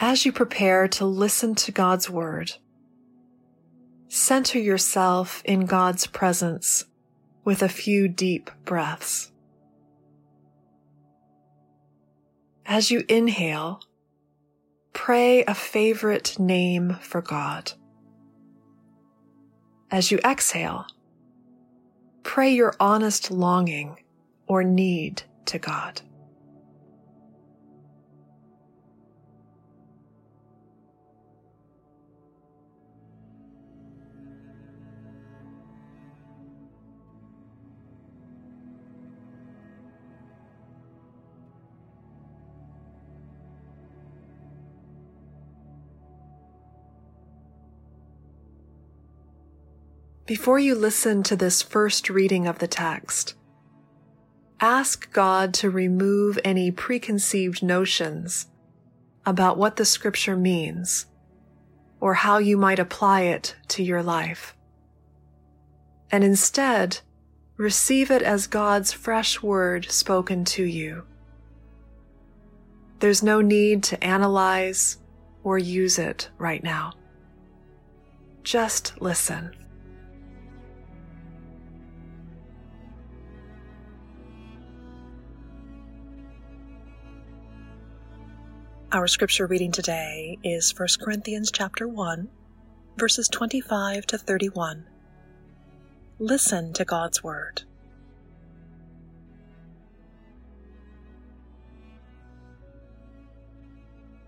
As you prepare to listen to God's Word, center yourself in God's presence with a few deep breaths. As you inhale, pray a favorite name for God. As you exhale, pray your honest longing or need to God. Before you listen to this first reading of the text, ask God to remove any preconceived notions about what the scripture means or how you might apply it to your life. And instead, receive it as God's fresh word spoken to you. There's no need to analyze or use it right now. Just listen. Our scripture reading today is 1 Corinthians chapter 1, verses 25 to 31. Listen to God's word.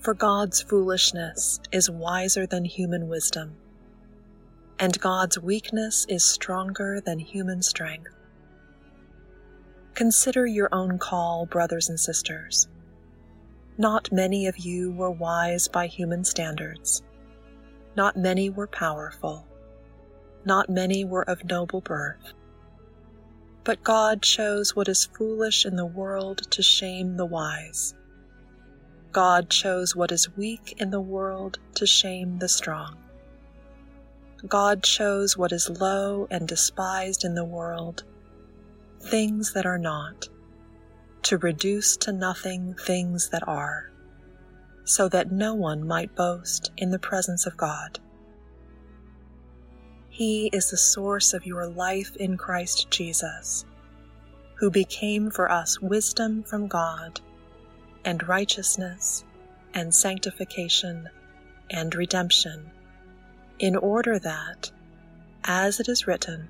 For God's foolishness is wiser than human wisdom, and God's weakness is stronger than human strength. Consider your own call, brothers and sisters. Not many of you were wise by human standards. Not many were powerful. Not many were of noble birth. But God chose what is foolish in the world to shame the wise. God chose what is weak in the world to shame the strong. God chose what is low and despised in the world, things that are not to reduce to nothing things that are, so that no one might boast in the presence of God. He is the source of your life in Christ Jesus, who became for us wisdom from God, and righteousness, and sanctification, and redemption, in order that, as it is written,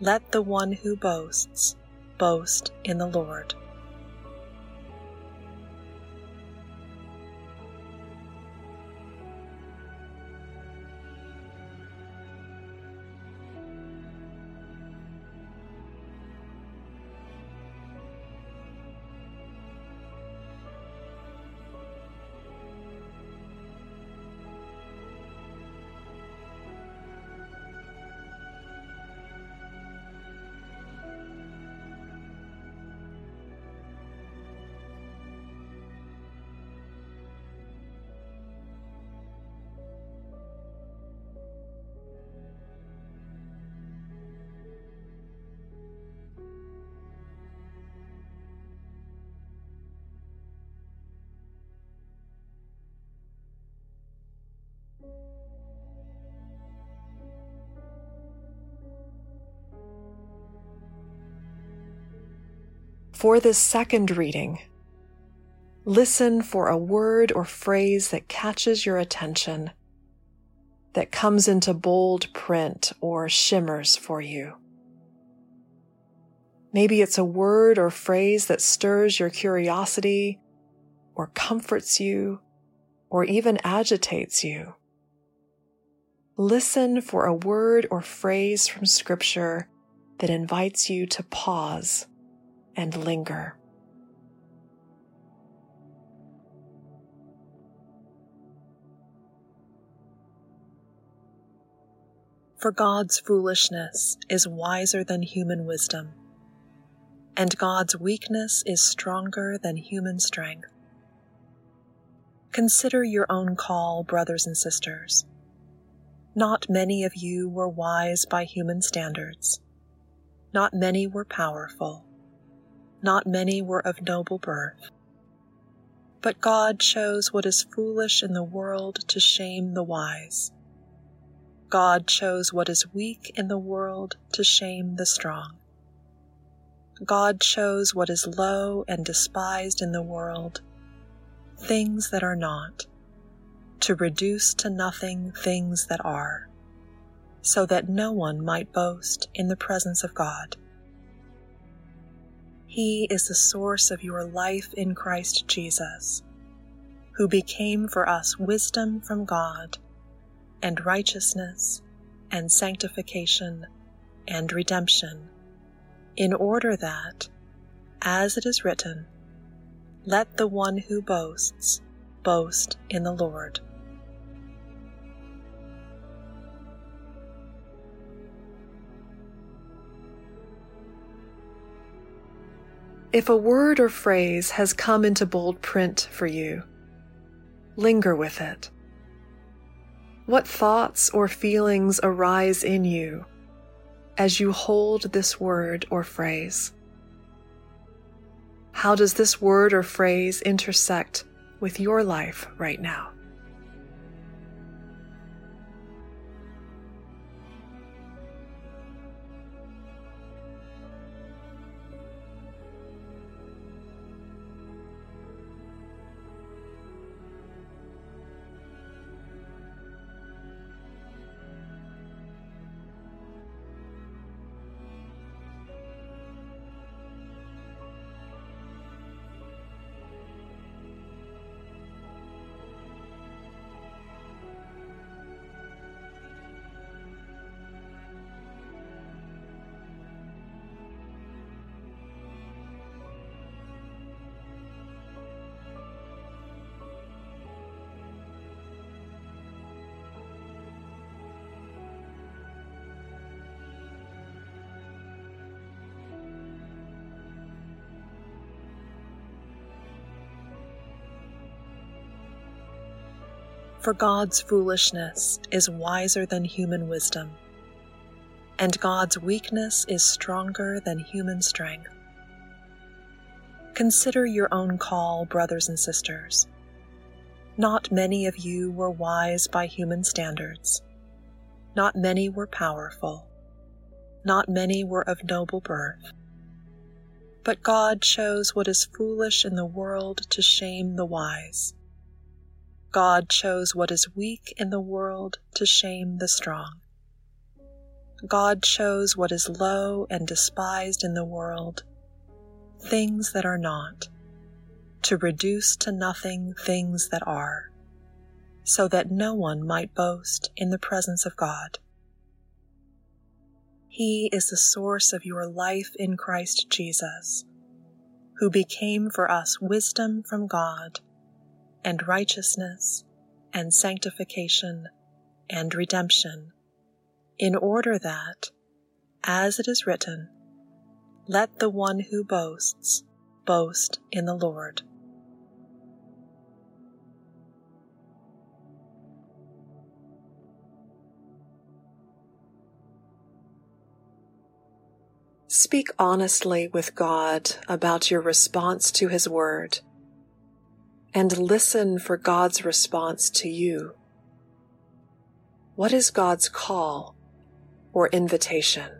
let the one who boasts boast in the Lord. For this second reading, listen for a word or phrase that catches your attention, that comes into bold print or shimmers for you. Maybe it's a word or phrase that stirs your curiosity or comforts you or even agitates you. Listen for a word or phrase from Scripture that invites you to pause and linger. For God's foolishness is wiser than human wisdom, and God's weakness is stronger than human strength. Consider your own call, brothers and sisters. Not many of you were wise by human standards. Not many were powerful not many were of noble birth. But God chose what is foolish in the world to shame the wise. God chose what is weak in the world to shame the strong. God chose what is low and despised in the world, things that are not, to reduce to nothing things that are, so that no one might boast in the presence of God. He is the source of your life in Christ Jesus, who became for us wisdom from God, and righteousness, and sanctification, and redemption, in order that, as it is written, let the one who boasts boast in the Lord. If a word or phrase has come into bold print for you, linger with it. What thoughts or feelings arise in you as you hold this word or phrase? How does this word or phrase intersect with your life right now? For God's foolishness is wiser than human wisdom, and God's weakness is stronger than human strength. Consider your own call, brothers and sisters. Not many of you were wise by human standards. Not many were powerful. Not many were of noble birth. But God chose what is foolish in the world to shame the wise God chose what is weak in the world to shame the strong. God chose what is low and despised in the world, things that are not, to reduce to nothing things that are, so that no one might boast in the presence of God. He is the source of your life in Christ Jesus, who became for us wisdom from God and righteousness and sanctification and redemption, in order that, as it is written, let the one who boasts boast in the Lord. Speak honestly with God about your response to His Word and listen for God's response to you. What is God's call or invitation?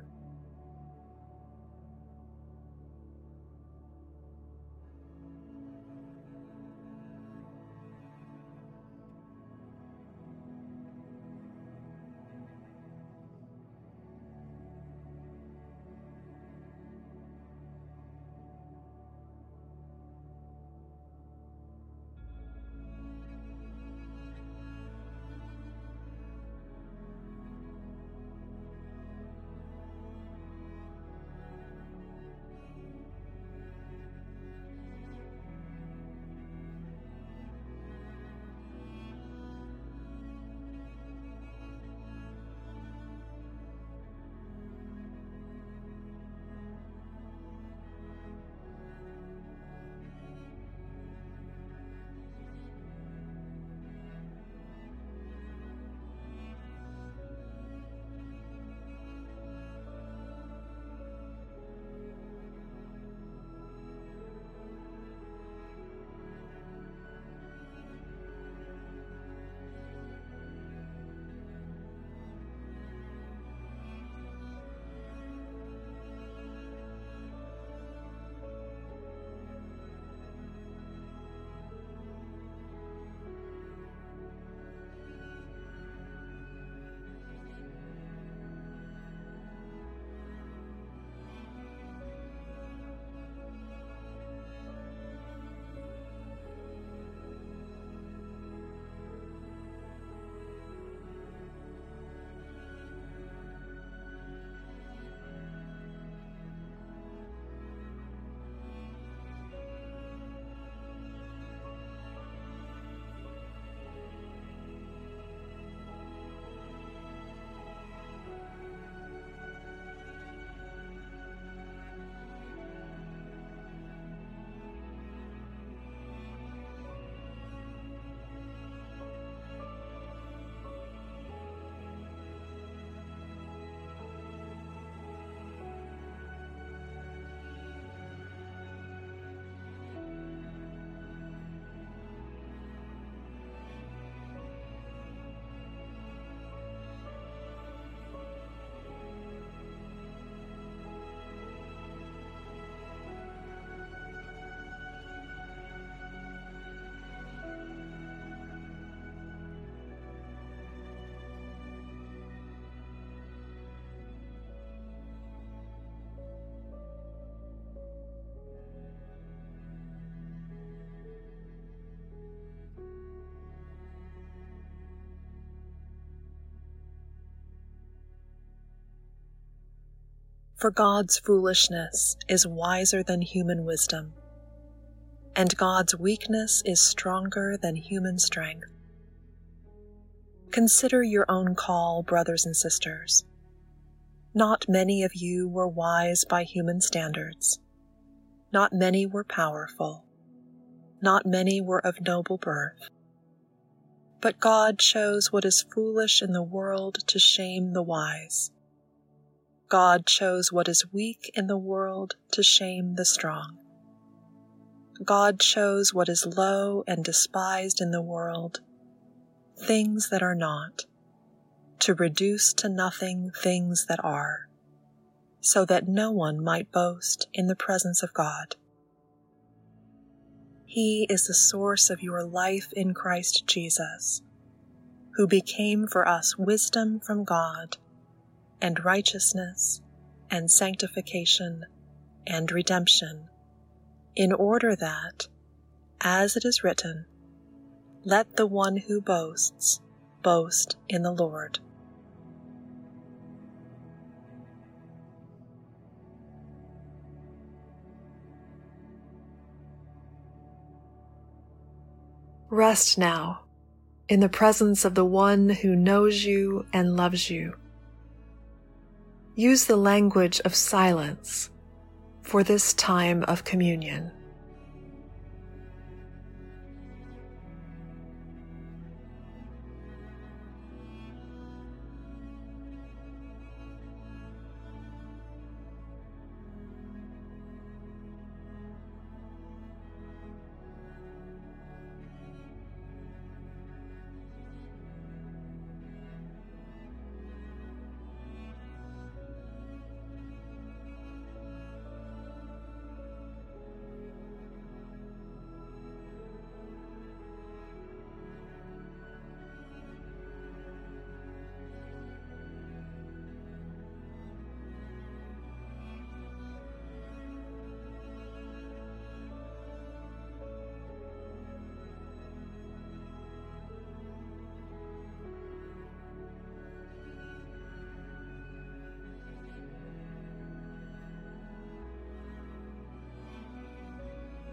For God's foolishness is wiser than human wisdom, and God's weakness is stronger than human strength. Consider your own call, brothers and sisters. Not many of you were wise by human standards. Not many were powerful. Not many were of noble birth. But God chose what is foolish in the world to shame the wise. God chose what is weak in the world to shame the strong. God chose what is low and despised in the world, things that are not, to reduce to nothing things that are, so that no one might boast in the presence of God. He is the source of your life in Christ Jesus, who became for us wisdom from God, and righteousness, and sanctification, and redemption, in order that, as it is written, let the one who boasts boast in the Lord. Rest now in the presence of the one who knows you and loves you. Use the language of silence for this time of communion.